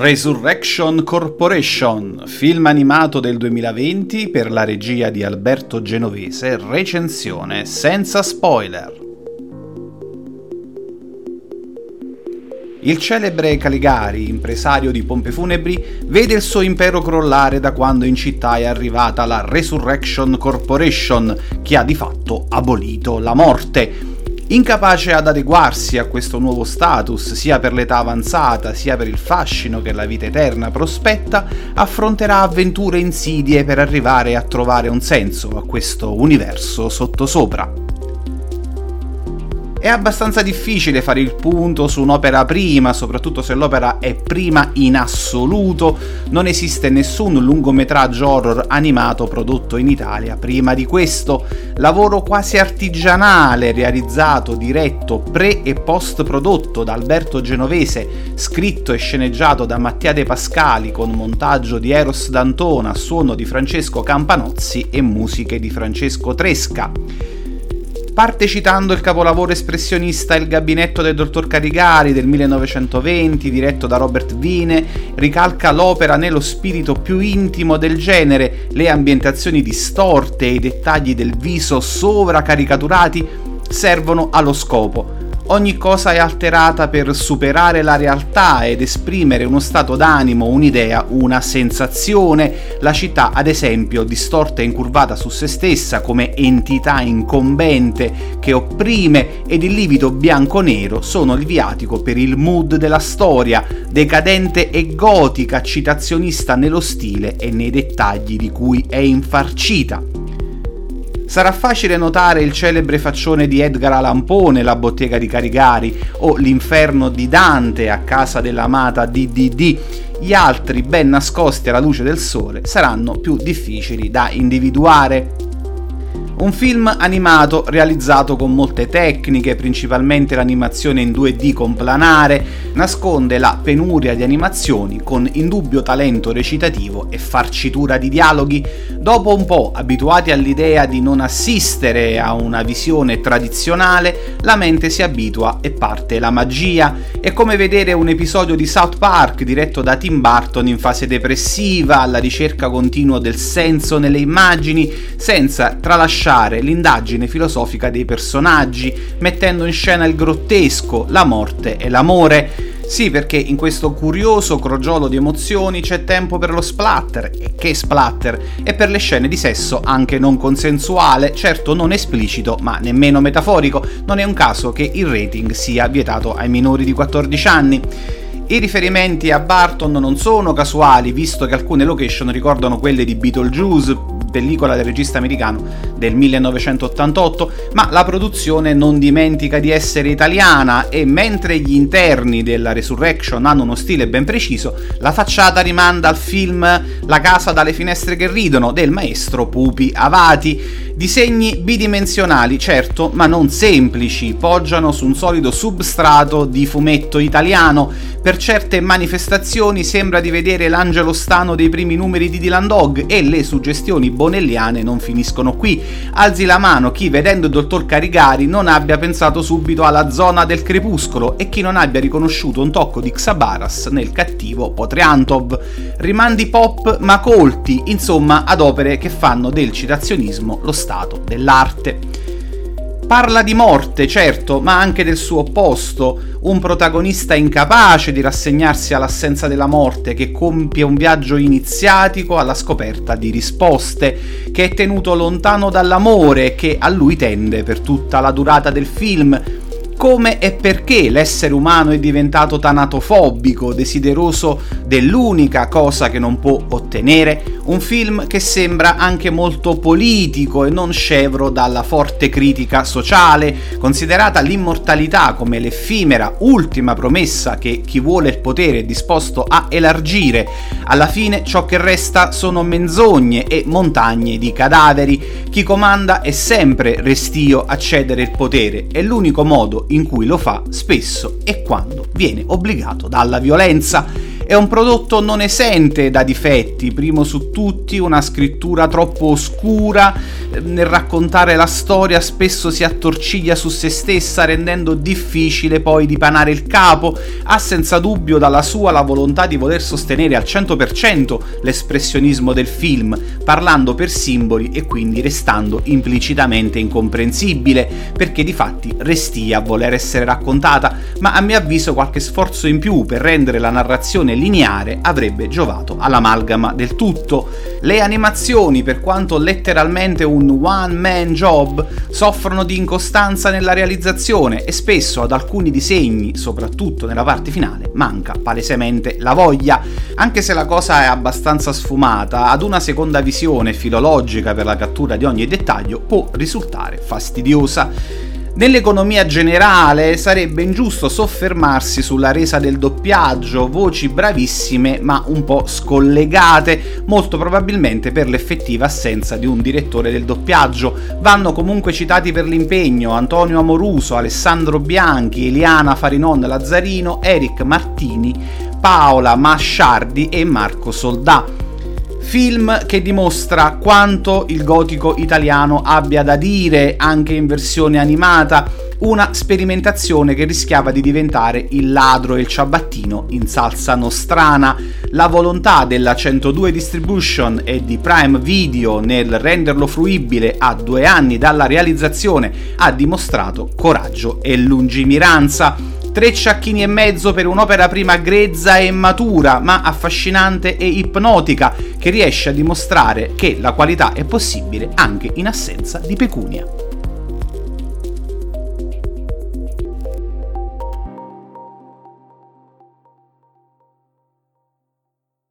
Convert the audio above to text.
Resurrection Corporation, film animato del 2020 per la regia di Alberto Genovese, recensione senza spoiler. Il celebre Caligari, impresario di pompe funebri, vede il suo impero crollare da quando in città è arrivata la Resurrection Corporation, che ha di fatto abolito la morte Incapace ad adeguarsi a questo nuovo status, sia per l'età avanzata, sia per il fascino che la vita eterna prospetta, affronterà avventure insidie per arrivare a trovare un senso a questo universo sottosopra. È abbastanza difficile fare il punto su un'opera prima, soprattutto se l'opera è prima in assoluto. Non esiste nessun lungometraggio horror animato prodotto in Italia prima di questo. Lavoro quasi artigianale, realizzato, diretto, pre e post prodotto da Alberto Genovese, scritto e sceneggiato da Mattia De Pascali con montaggio di Eros D'Antona, suono di Francesco Campanozzi e musiche di Francesco Tresca. Parte citando il capolavoro espressionista Il gabinetto del dottor Carigari del 1920, diretto da Robert Vine, ricalca l'opera nello spirito più intimo del genere, le ambientazioni distorte e i dettagli del viso sovracaricaturati servono allo scopo ogni cosa è alterata per superare la realtà ed esprimere uno stato d'animo, un'idea, una sensazione. La città, ad esempio, distorta e incurvata su se stessa come entità incombente che opprime ed il livido bianco-nero sono il viatico per il mood della storia, decadente e gotica, citazionista nello stile e nei dettagli di cui è infarcita. Sarà facile notare il celebre faccione di Edgar Allan Poe nella bottega di Carigari o l'inferno di Dante a casa dell'amata DDD. Gli altri, ben nascosti alla luce del sole, saranno più difficili da individuare. Un film animato realizzato con molte tecniche, principalmente l'animazione in 2D con planare, nasconde la penuria di animazioni con indubbio talento recitativo e farcitura di dialoghi. Dopo un po' abituati all'idea di non assistere a una visione tradizionale, la mente si abitua e parte la magia. È come vedere un episodio di South Park diretto da Tim Burton in fase depressiva, alla ricerca continua del senso nelle immagini, senza tralasciare l'indagine filosofica dei personaggi, mettendo in scena il grottesco, la morte e l'amore. Sì, perché in questo curioso crogiolo di emozioni c'è tempo per lo splatter, che splatter, e per le scene di sesso anche non consensuale, certo non esplicito, ma nemmeno metaforico, non è un caso che il rating sia vietato ai minori di 14 anni. I riferimenti a Barton non sono casuali, visto che alcune location ricordano quelle di Beetlejuice, pellicola del regista americano del 1988, ma la produzione non dimentica di essere italiana e mentre gli interni della Resurrection hanno uno stile ben preciso, la facciata rimanda al film La casa dalle finestre che ridono del maestro Pupi Avati. Disegni bidimensionali, certo, ma non semplici, poggiano su un solido substrato di fumetto italiano. Per certe manifestazioni sembra di vedere l'angelo stano dei primi numeri di Dylan Dog e le suggestioni bonelliane non finiscono qui. Alzi la mano chi vedendo il dottor Carigari non abbia pensato subito alla zona del crepuscolo e chi non abbia riconosciuto un tocco di Xabaras nel cattivo Potreantov. Rimandi pop ma colti, insomma ad opere che fanno del citazionismo lo stato dell'arte. Parla di morte, certo, ma anche del suo opposto, un protagonista incapace di rassegnarsi all'assenza della morte, che compie un viaggio iniziatico alla scoperta di risposte, che è tenuto lontano dall'amore che a lui tende per tutta la durata del film, come e perché l'essere umano è diventato tanatofobico, desideroso dell'unica cosa che non può ottenere, un film che sembra anche molto politico e non scevro dalla forte critica sociale, considerata l'immortalità come l'effimera ultima promessa che chi vuole il potere è disposto a elargire, alla fine ciò che resta sono menzogne e montagne di cadaveri, chi comanda è sempre restio a cedere il potere, è l'unico modo in cui lo fa spesso e quando viene obbligato dalla violenza È un prodotto non esente da difetti, primo su tutti una scrittura troppo oscura, nel raccontare la storia spesso si attorciglia su se stessa rendendo difficile poi dipanare il capo, ha senza dubbio dalla sua la volontà di voler sostenere al 100% l'espressionismo del film, parlando per simboli e quindi restando implicitamente incomprensibile, perché di fatti restia a voler essere raccontata, ma a mio avviso qualche sforzo in più per rendere la narrazione lineare avrebbe giovato all'amalgama del tutto. Le animazioni, per quanto letteralmente un one man job, soffrono di incostanza nella realizzazione e spesso ad alcuni disegni, soprattutto nella parte finale, manca palesemente la voglia. Anche se la cosa è abbastanza sfumata, ad una seconda visione filologica per la cattura di ogni dettaglio può risultare fastidiosa. Nell'economia generale sarebbe ingiusto soffermarsi sulla resa del doppiaggio, voci bravissime ma un po' scollegate, molto probabilmente per l'effettiva assenza di un direttore del doppiaggio. Vanno comunque citati per l'impegno Antonio Amoruso, Alessandro Bianchi, Eliana Farinon Lazzarino, Eric Martini, Paola Masciardi e Marco Soldà. Film che dimostra quanto il gotico italiano abbia da dire anche in versione animata, una sperimentazione che rischiava di diventare il ladro e il ciabattino in salsa nostrana. La volontà della 102 Distribution e di Prime Video nel renderlo fruibile a due anni dalla realizzazione ha dimostrato coraggio e lungimiranza. Tre ciacchini e mezzo per un'opera prima grezza e matura, ma affascinante e ipnotica, che riesce a dimostrare che la qualità è possibile anche in assenza di pecunia.